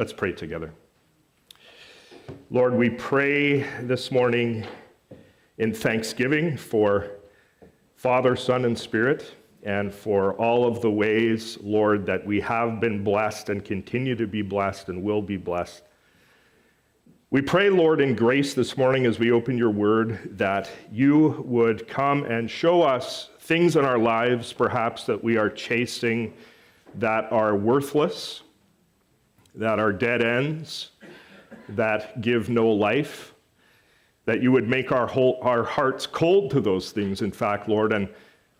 Let's pray together. Lord, we pray this morning in thanksgiving for Father, Son, and Spirit, and for all of the ways, Lord, that we have been blessed and continue to be blessed and will be blessed. We pray, Lord, in grace this morning as we open your word, that you would come and show us things in our lives, perhaps, that we are chasing that are worthless, that are dead ends, that give no life, that you would make our, whole, our hearts cold to those things, in fact, Lord, and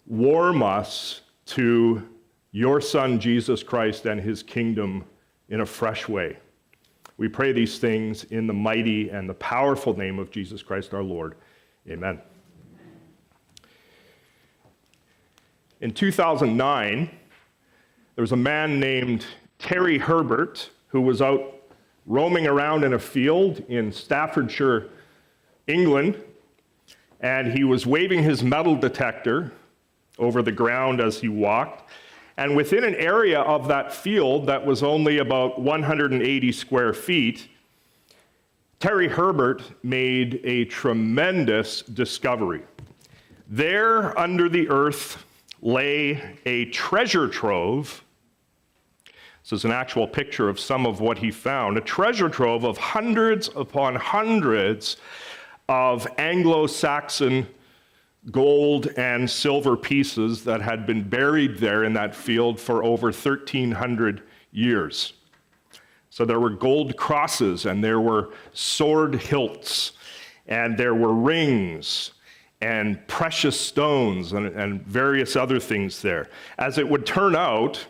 warm us to your Son, Jesus Christ, and his kingdom in a fresh way. We pray these things in the mighty and the powerful name of Jesus Christ our Lord. Amen. In 2009, there was a man named Terry Herbert who was out roaming around in a field in Staffordshire, England, and he was waving his metal detector over the ground as he walked. And within an area of that field that was only about 180 square feet, Terry Herbert made a tremendous discovery. There, under the earth, lay a treasure trove this is an actual picture of some of what he found a treasure trove of hundreds upon hundreds of Anglo Saxon gold and silver pieces that had been buried there in that field for over 1,300 years. So there were gold crosses, and there were sword hilts, and there were rings, and precious stones, and, and various other things there. As it would turn out,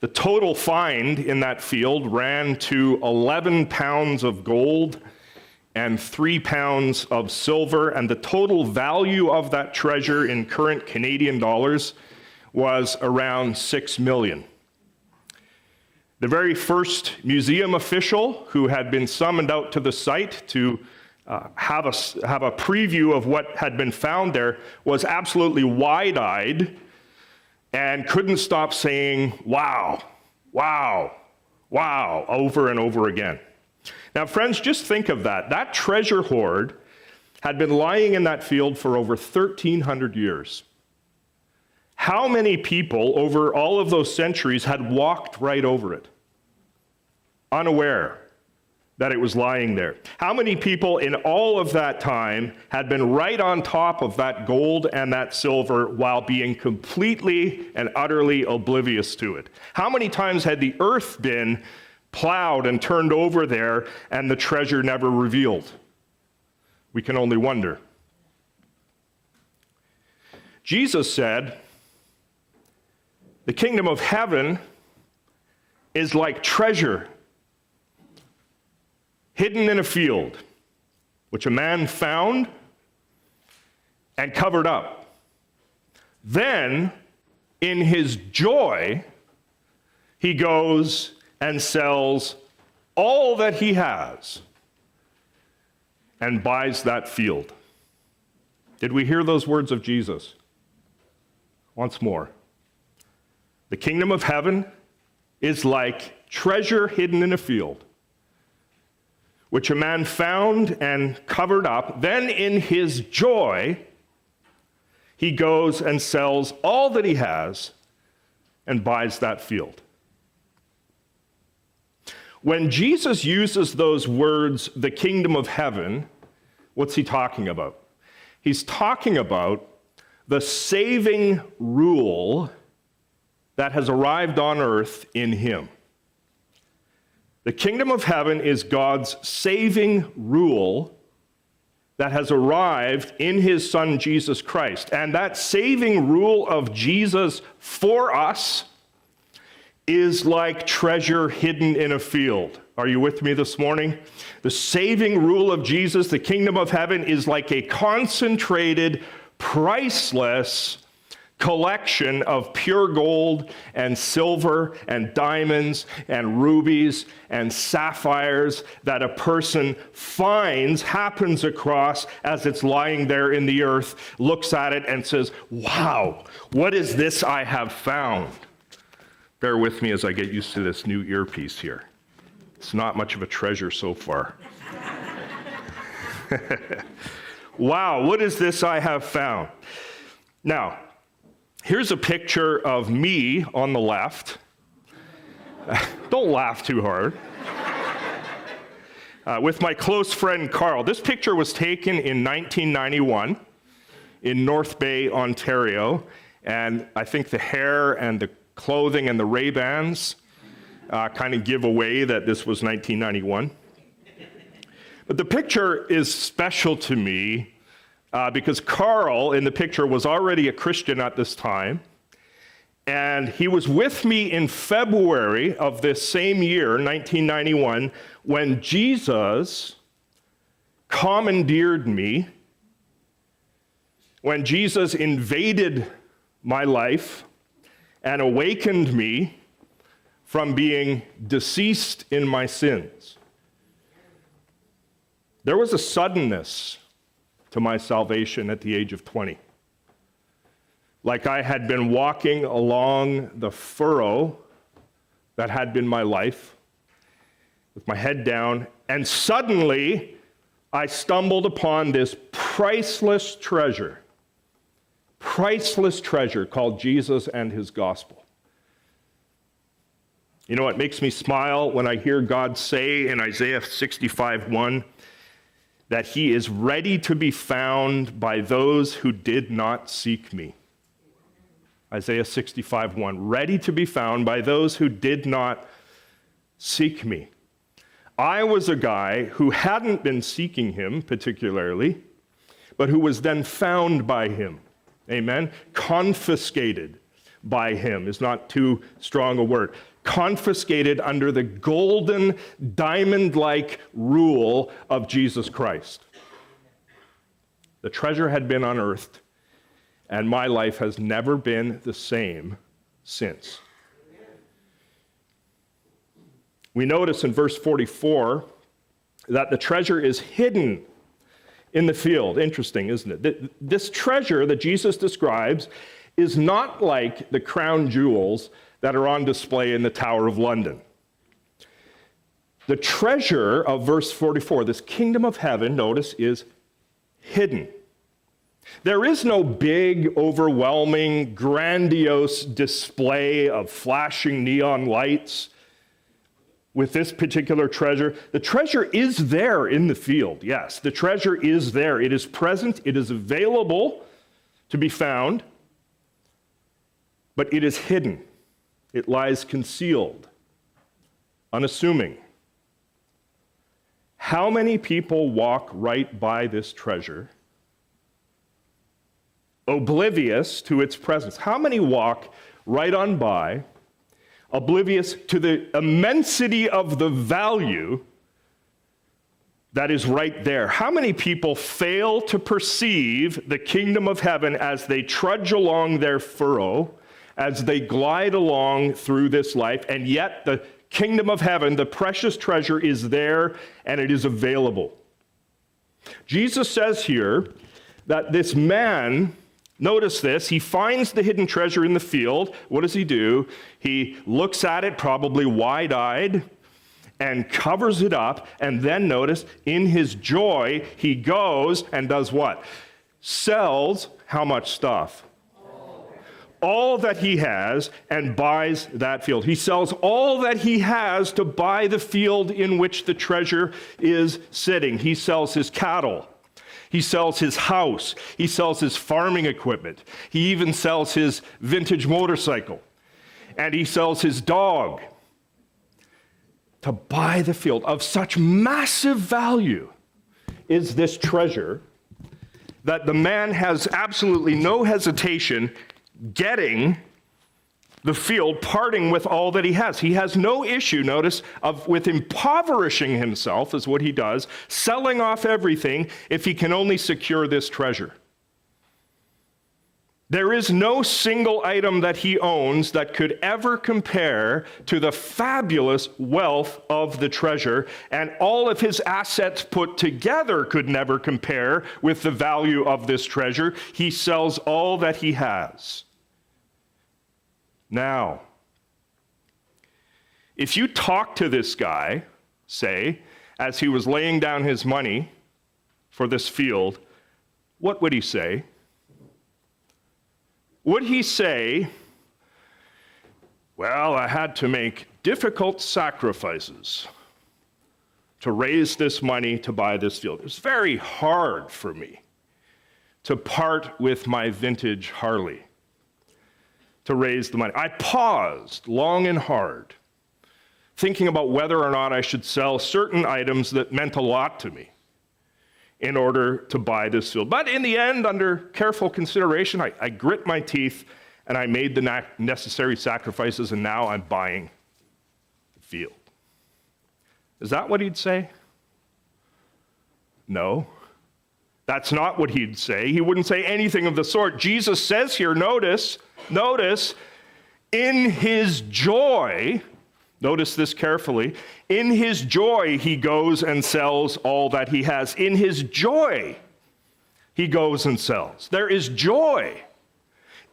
the total find in that field ran to 11 pounds of gold and three pounds of silver, and the total value of that treasure in current Canadian dollars was around six million. The very first museum official who had been summoned out to the site to uh, have, a, have a preview of what had been found there was absolutely wide eyed and couldn't stop saying, wow, wow, wow, over and over again. Now, friends, just think of that. That treasure hoard had been lying in that field for over 1,300 years. How many people over all of those centuries had walked right over it, unaware that it was lying there. How many people in all of that time had been right on top of that gold and that silver while being completely and utterly oblivious to it? How many times had the earth been plowed and turned over there and the treasure never revealed? We can only wonder. Jesus said, The kingdom of heaven is like treasure hidden in a field, which a man found and covered up. Then, in his joy, he goes and sells all that he has and buys that field. Did we hear those words of Jesus? Once more. The kingdom of heaven is like treasure hidden in a field which a man found and covered up. Then, in his joy, he goes and sells all that he has and buys that field. When Jesus uses those words, the kingdom of heaven, what's he talking about? He's talking about the saving rule that has arrived on earth in him. The kingdom of heaven is God's saving rule that has arrived in his son Jesus Christ. And that saving rule of Jesus for us is like treasure hidden in a field. Are you with me this morning? The saving rule of Jesus, the kingdom of heaven, is like a concentrated, priceless collection of pure gold and silver and diamonds and rubies and sapphires that a person finds, happens across as it's lying there in the earth, looks at it and says, Wow, what is this I have found? Bear with me as I get used to this new earpiece here. It's not much of a treasure so far. wow, what is this I have found? Now, here's a picture of me on the left. Don't laugh too hard. Uh, with my close friend Carl. This picture was taken in 1991 in North Bay, Ontario, and I think the hair and the clothing and the Ray-Bans uh, kind of give away that this was 1991. But the picture is special to me uh, because Carl in the picture was already a Christian at this time. And he was with me in February of this same year, 1991, when Jesus commandeered me, when Jesus invaded my life and awakened me from being deceased in my sins. There was a suddenness to my salvation at the age of 20. Like I had been walking along the furrow that had been my life with my head down, and suddenly I stumbled upon this priceless treasure priceless treasure called Jesus and his gospel. You know, it makes me smile when I hear God say in Isaiah 65 1 that he is ready to be found by those who did not seek me. Isaiah 65 1 ready to be found by those who did not seek me. I was a guy who hadn't been seeking him particularly, but who was then found by him. Amen? Confiscated by him is not too strong a word. Confiscated under the golden, diamond like rule of Jesus Christ. The treasure had been unearthed, and my life has never been the same since. We notice in verse 44 that the treasure is hidden in the field. Interesting, isn't it? This treasure that Jesus describes is not like the crown jewels that are on display in the Tower of London. The treasure of verse 44, this kingdom of heaven, notice, is hidden. There is no big, overwhelming, grandiose display of flashing neon lights with this particular treasure. The treasure is there in the field, yes. The treasure is there. It is present, it is available to be found, but it is hidden. It lies concealed, unassuming. How many people walk right by this treasure, oblivious to its presence? How many walk right on by? oblivious to the immensity of the value that is right there. How many people fail to perceive the kingdom of heaven as they trudge along their furrow, as they glide along through this life, and yet the kingdom of heaven, the precious treasure, is there and it is available? Jesus says here that this man Notice this. He finds the hidden treasure in the field. What does he do? He looks at it, probably wide eyed, and covers it up. And then notice, in his joy, he goes and does what? Sells how much stuff? All that he has and buys that field. He sells all that he has to buy the field in which the treasure is sitting. He sells his cattle. He sells his house. He sells his farming equipment. He even sells his vintage motorcycle. And he sells his dog to buy the field. Of such massive value is this treasure that the man has absolutely no hesitation getting the field, parting with all that he has. He has no issue, notice, of with impoverishing himself, is what he does, selling off everything if he can only secure this treasure. There is no single item that he owns that could ever compare to the fabulous wealth of the treasure, and all of his assets put together could never compare with the value of this treasure. He sells all that he has. Now, if you talk to this guy say as he was laying down his money for this field, what would he say? Would he say, Well, I had to make difficult sacrifices to raise this money to buy this field? It was very hard for me to part with my vintage Harley to raise the money. I paused long and hard, thinking about whether or not I should sell certain items that meant a lot to me in order to buy this field. But in the end, under careful consideration, I, I grit my teeth and I made the necessary sacrifices, and now I'm buying the field. Is that what he'd say? No. That's not what he'd say. He wouldn't say anything of the sort. Jesus says here, notice, notice, in his joy, notice this carefully, in his joy, he goes and sells all that he has. In his joy, he goes and sells. There is joy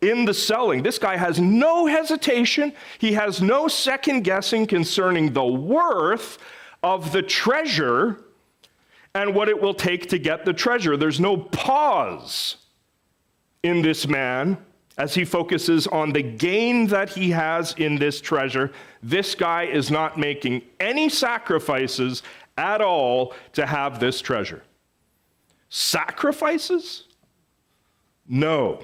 in the selling. This guy has no hesitation, he has no second guessing concerning the worth of the treasure and what it will take to get the treasure. There's no pause in this man as he focuses on the gain that he has in this treasure. This guy is not making any sacrifices at all to have this treasure. Sacrifices? No.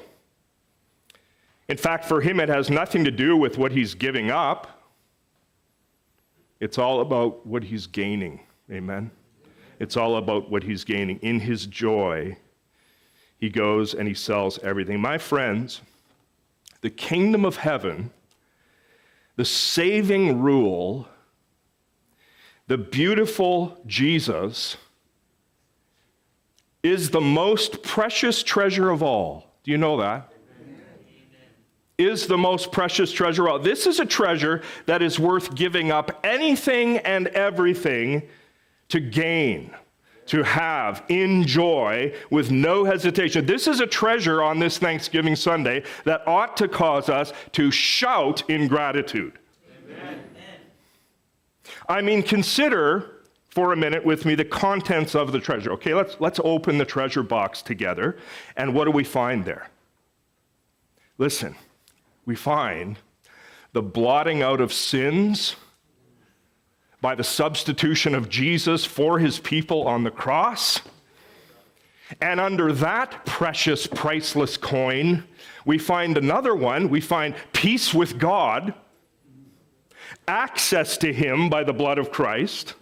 In fact, for him, it has nothing to do with what he's giving up. It's all about what he's gaining. Amen. It's all about what he's gaining. In his joy, he goes and he sells everything. My friends, the kingdom of heaven, the saving rule, the beautiful Jesus is the most precious treasure of all. Do you know that? Is the most precious treasure of all. This is a treasure that is worth giving up anything and everything to gain, to have, enjoy with no hesitation. This is a treasure on this Thanksgiving Sunday that ought to cause us to shout in gratitude. Amen. I mean, consider for a minute with me the contents of the treasure. Okay, let's, let's open the treasure box together. And what do we find there? Listen, we find the blotting out of sins by the substitution of Jesus for his people on the cross. And under that precious, priceless coin, we find another one. We find peace with God, access to Him by the blood of Christ.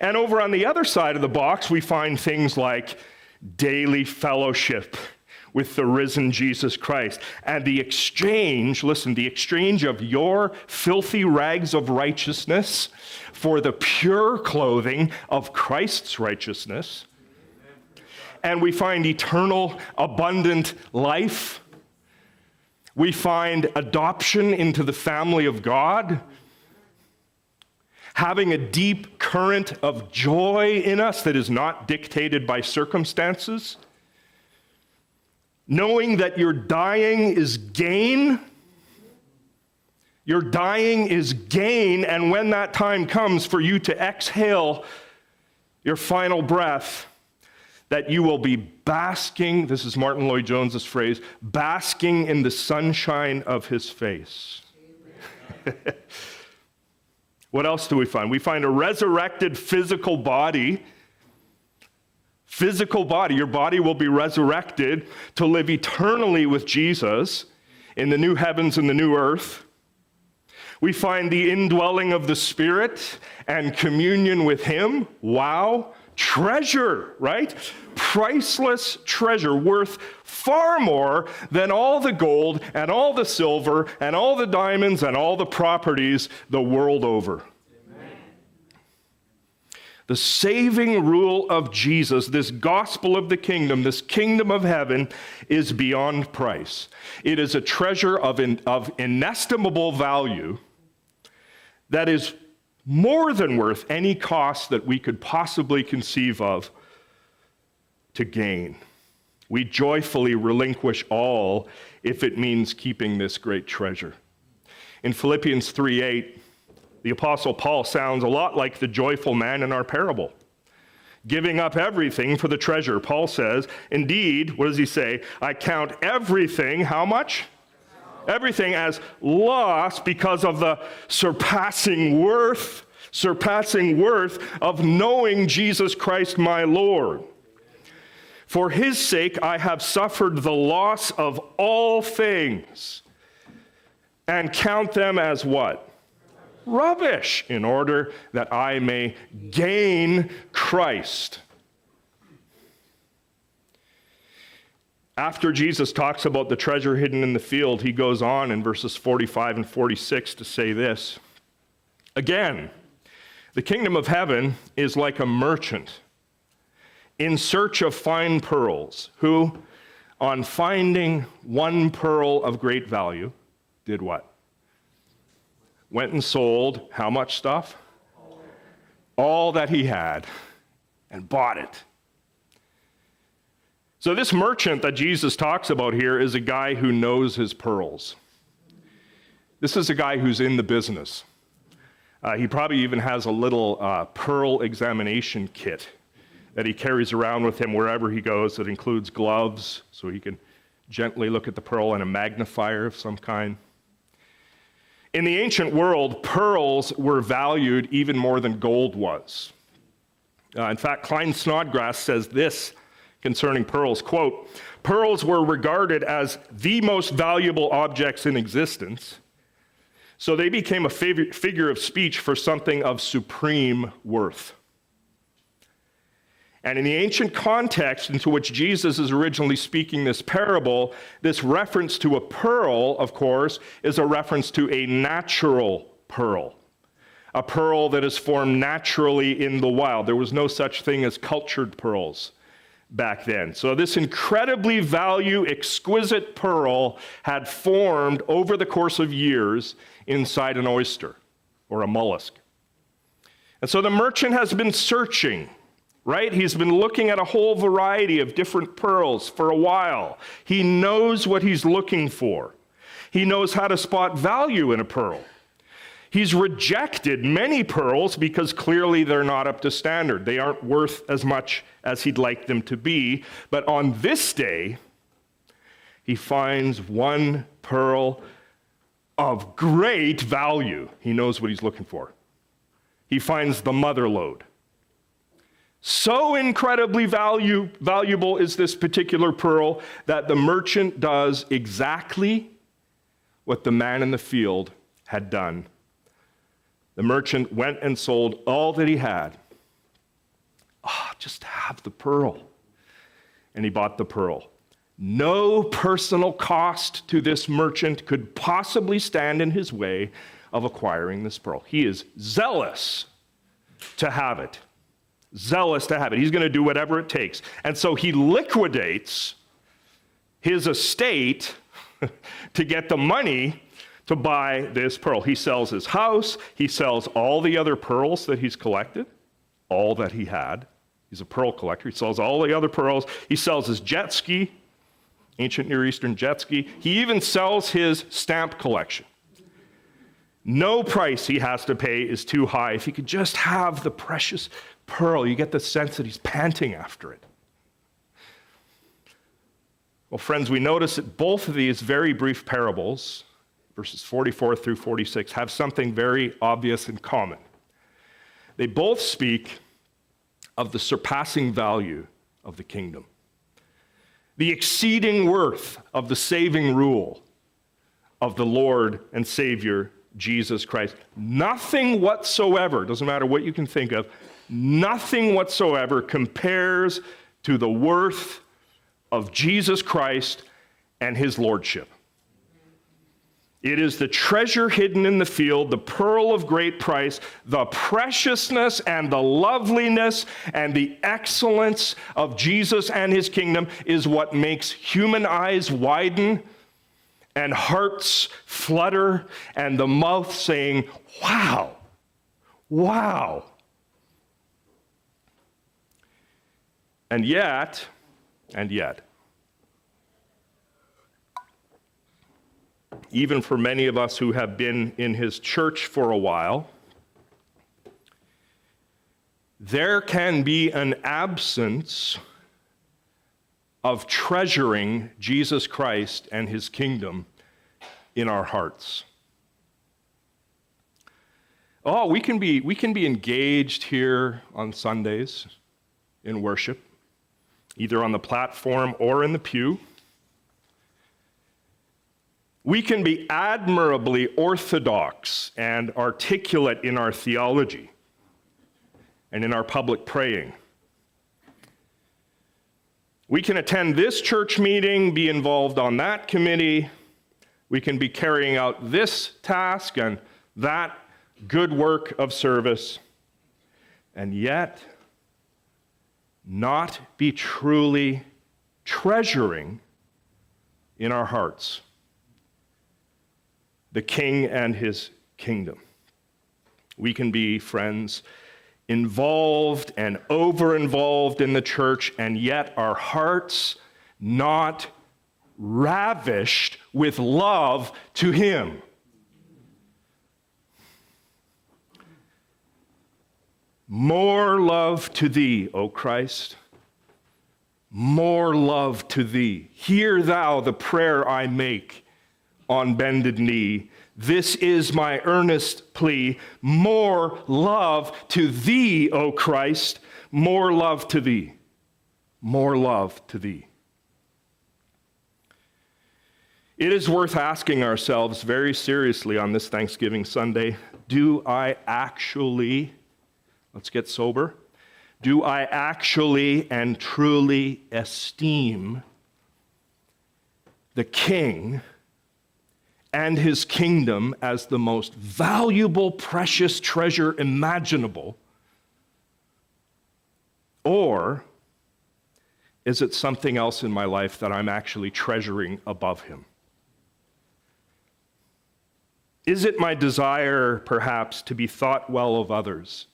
And over on the other side of the box, we find things like daily fellowship with the risen Jesus Christ. And the exchange, listen, the exchange of your filthy rags of righteousness for the pure clothing of Christ's righteousness. And we find eternal, abundant life. We find adoption into the family of God having a deep current of joy in us that is not dictated by circumstances, knowing that your dying is gain. Your dying is gain, and when that time comes for you to exhale your final breath, that you will be basking, this is Martyn Lloyd-Jones's phrase, basking in the sunshine of his face. what else do we find? We find a resurrected physical body physical body. Your body will be resurrected to live eternally with Jesus in the new heavens and the new earth. We find the indwelling of the Spirit and communion with Him. Wow. Treasure, right? Priceless treasure worth far more than all the gold and all the silver and all the diamonds and all the properties the world over. The saving rule of Jesus, this gospel of the kingdom, this kingdom of heaven, is beyond price. It is a treasure of, in, of inestimable value that is more than worth any cost that we could possibly conceive of to gain. We joyfully relinquish all if it means keeping this great treasure. In Philippians 3 8, The Apostle Paul sounds a lot like the joyful man in our parable. Giving up everything for the treasure. Paul says, Indeed, what does he say? I count everything, how much? Everything as loss because of the surpassing worth, surpassing worth of knowing Jesus Christ my Lord. For his sake I have suffered the loss of all things and count them as what? Rubbish, in order that I may gain Christ. After Jesus talks about the treasure hidden in the field, he goes on in verses 45 and 46 to say this. Again, the kingdom of heaven is like a merchant in search of fine pearls, who, on finding one pearl of great value, did what? Went and sold how much stuff? All that he had and bought it. So, this merchant that Jesus talks about here is a guy who knows his pearls. This is a guy who's in the business. Uh, he probably even has a little uh, pearl examination kit that he carries around with him wherever he goes that includes gloves so he can gently look at the pearl and a magnifier of some kind. In the ancient world, pearls were valued even more than gold was. Uh, in fact, Klyne Snodgrass says this concerning pearls quote, pearls were regarded as the most valuable objects in existence, so they became a figure of speech for something of supreme worth. And in the ancient context into which Jesus is originally speaking this parable, this reference to a pearl, of course, is a reference to a natural pearl. A pearl that is formed naturally in the wild. There was no such thing as cultured pearls back then. So, this incredibly value, exquisite pearl had formed over the course of years inside an oyster or a mollusk. And so the merchant has been searching right? He's been looking at a whole variety of different pearls for a while. He knows what he's looking for, he knows how to spot value in a pearl. He's rejected many pearls because clearly they're not up to standard. They aren't worth as much as he'd like them to be. But on this day, he finds one pearl of great value. He knows what he's looking for. He finds the mother lode. So incredibly value, valuable is this particular pearl that the merchant does exactly what the man in the field had done. The merchant went and sold all that he had. Ah, oh, just have the pearl. And he bought the pearl. No personal cost to this merchant could possibly stand in his way of acquiring this pearl. He is zealous to have it zealous to have it. He's going to do whatever it takes. And so he liquidates his estate to get the money to buy this pearl. He sells his house, he sells all the other pearls that he's collected, all that he had. He's a pearl collector. He sells all the other pearls. He sells his jet ski, ancient Near Eastern jet ski. He even sells his stamp collection. No price he has to pay is too high if he could just have the precious pearl. You get the sense that he's panting after it. Well, friends, we notice that both of these very brief parables, verses 44 through 46, have something very obvious in common. They both speak of the surpassing value of the kingdom, the exceeding worth of the saving rule of the Lord and Savior Jesus Christ. Nothing whatsoever, doesn't matter what you can think of, nothing whatsoever compares to the worth of Jesus Christ and his lordship. It is the treasure hidden in the field, the pearl of great price, the preciousness and the loveliness and the excellence of Jesus and his kingdom is what makes human eyes widen and hearts flutter and the mouth saying, Wow, wow. And yet, and yet, even for many of us who have been in his church for a while, there can be an absence of treasuring Jesus Christ and his kingdom in our hearts. Oh, we can be, we can be engaged here on Sundays in worship, either on the platform or in the pew. We can be admirably orthodox and articulate in our theology and in our public praying. We can attend this church meeting, be involved on that committee. We can be carrying out this task and that good work of service, and yet not be truly treasuring in our hearts the king and his kingdom. We can be friends involved and over involved in the church, and yet our hearts not ravished with love to him. More love to thee, O Christ. More love to thee. Hear thou the prayer I make on bended knee. This is my earnest plea. More love to thee, O Christ. More love to thee. More love to thee. It is worth asking ourselves very seriously on this Thanksgiving Sunday do I actually Let's get sober. Do I actually and truly esteem the king and his kingdom as the most valuable, precious treasure imaginable? Or is it something else in my life that I'm actually treasuring above him? Is it my desire, perhaps, to be thought well of others?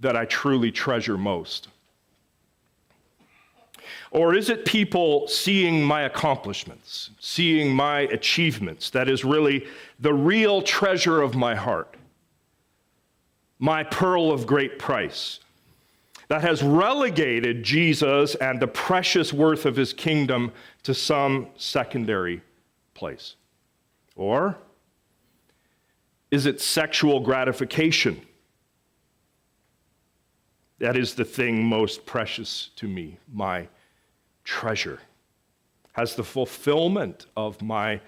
That I truly treasure most? Or is it people seeing my accomplishments, seeing my achievements that is really the real treasure of my heart? My pearl of great price that has relegated Jesus and the precious worth of his kingdom to some secondary place? Or is it sexual gratification that is the thing most precious to me, my treasure. Has the fulfillment of my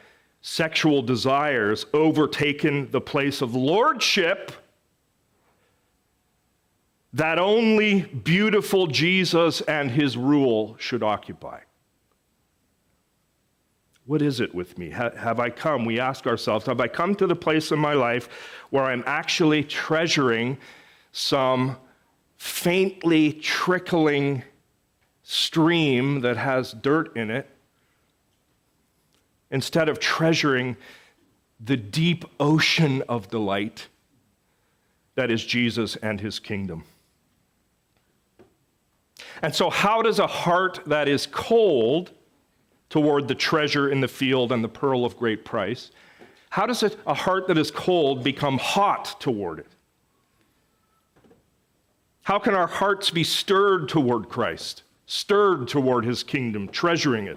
sexual desires overtaken the place of lordship that only beautiful Jesus and his rule should occupy? What is it with me? Have I come? We ask ourselves, have I come to the place in my life where I'm actually treasuring some faintly trickling stream that has dirt in it instead of treasuring the deep ocean of delight that is Jesus and his kingdom. And so, how does a heart that is cold toward the treasure in the field and the pearl of great price, how does a, heart that is cold become hot toward it? How can our hearts be stirred toward Christ, stirred toward his kingdom, treasuring it?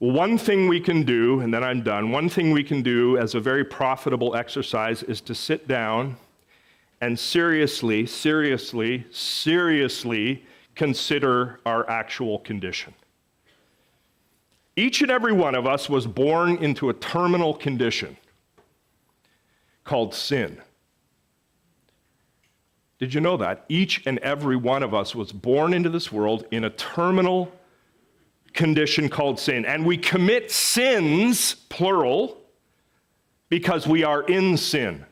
Well, one thing we can do, and then I'm done, one thing we can do as a very profitable exercise is to sit down and seriously, seriously, seriously consider our actual condition. Each and every one of us was born into a terminal condition called sin. Did you know that? Each and every one of us was born into this world in a terminal condition called sin. And we commit sins, plural, because we are in sin.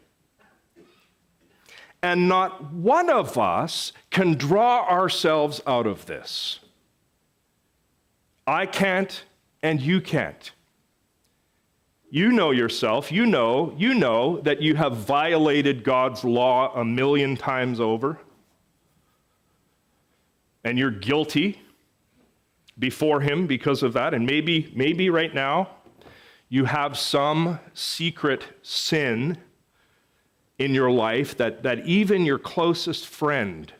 And not one of us can draw ourselves out of this. I can't, and you can't. You know yourself. You know, you know that you have violated God's law a million times over. And you're guilty before him because of that. And maybe maybe right now you have some secret sin in your life that, that even your closest friend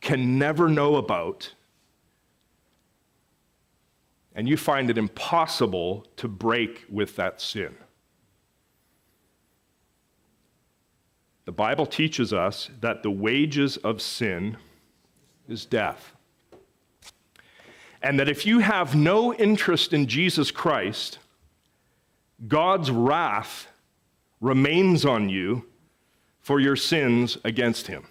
can never know about, and you find it impossible to break with that sin. The Bible teaches us that the wages of sin is death. And that if you have no interest in Jesus Christ, God's wrath remains on you for your sins against him.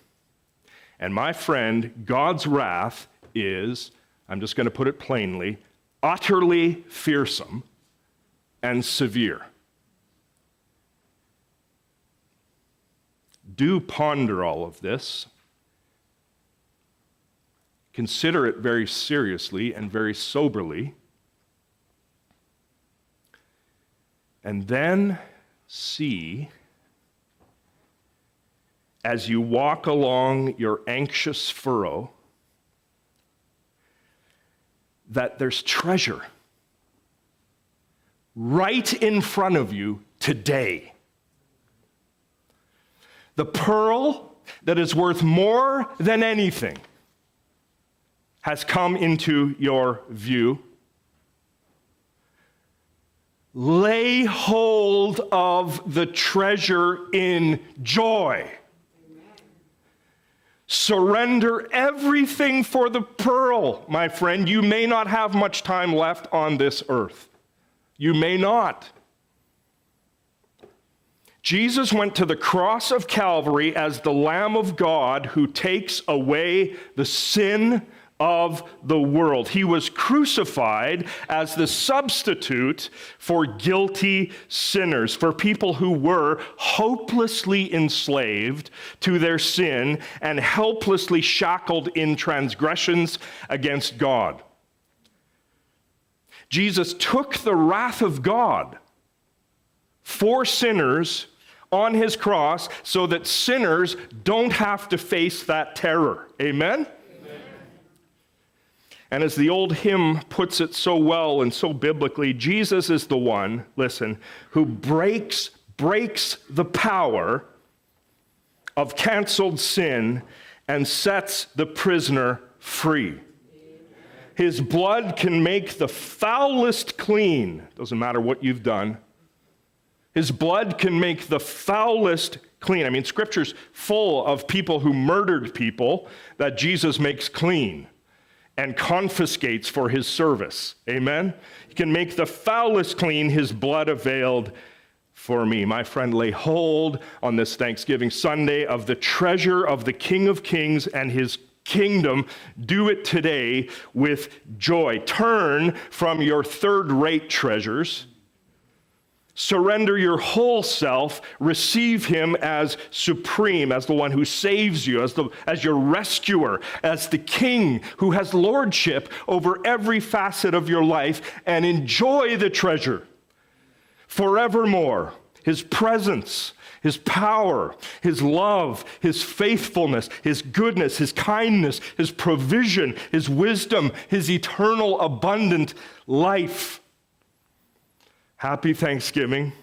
And my friend, God's wrath is, I'm just going to put it plainly, utterly fearsome and severe. Do ponder all of this. Consider it very seriously and very soberly. And then see as you walk along your anxious furrow that there's treasure right in front of you today. The pearl that is worth more than anything has come into your view. Lay hold of the treasure in joy. Surrender everything for the pearl, my friend. You may not have much time left on this earth. You may not. Jesus went to the cross of Calvary as the Lamb of God who takes away the sin of the world. He was crucified as the substitute for guilty sinners, for people who were hopelessly enslaved to their sin and helplessly shackled in transgressions against God. Jesus took the wrath of God for sinners on his cross so that sinners don't have to face that terror. Amen? And as the old hymn puts it so well and so biblically, Jesus is the one, listen, who breaks breaks the power of canceled sin and sets the prisoner free. His blood can make the foulest clean. Doesn't matter what you've done. His blood can make the foulest clean. I mean, scripture's full of people who murdered people that Jesus makes clean and confiscates for his service. Amen? He can make the foulest clean, his blood availed for me. My friend, lay hold on this Thanksgiving Sunday of the treasure of the King of Kings and his kingdom. Do it today with joy. Turn from your third rate treasures Surrender your whole self, receive him as supreme, as the one who saves you, as, the, as your rescuer, as the king who has lordship over every facet of your life, and enjoy the treasure forevermore. His presence, his power, his love, his faithfulness, his goodness, his kindness, his provision, his wisdom, his eternal abundant life. Happy Thanksgiving.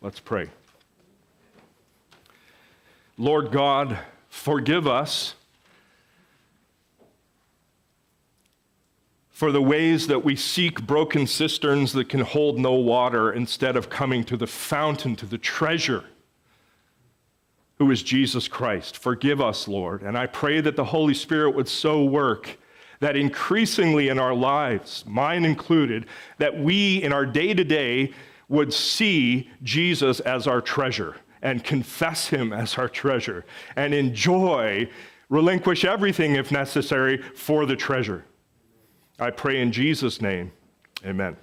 Let's pray. Lord God, forgive us for the ways that we seek broken cisterns that can hold no water instead of coming to the fountain, to the treasure, who is Jesus Christ. Forgive us, Lord. And I pray that the Holy Spirit would so work that increasingly in our lives, mine included, that we in our day to day would see Jesus as our treasure and confess him as our treasure and enjoy, relinquish everything if necessary for the treasure. I pray in Jesus' name, amen.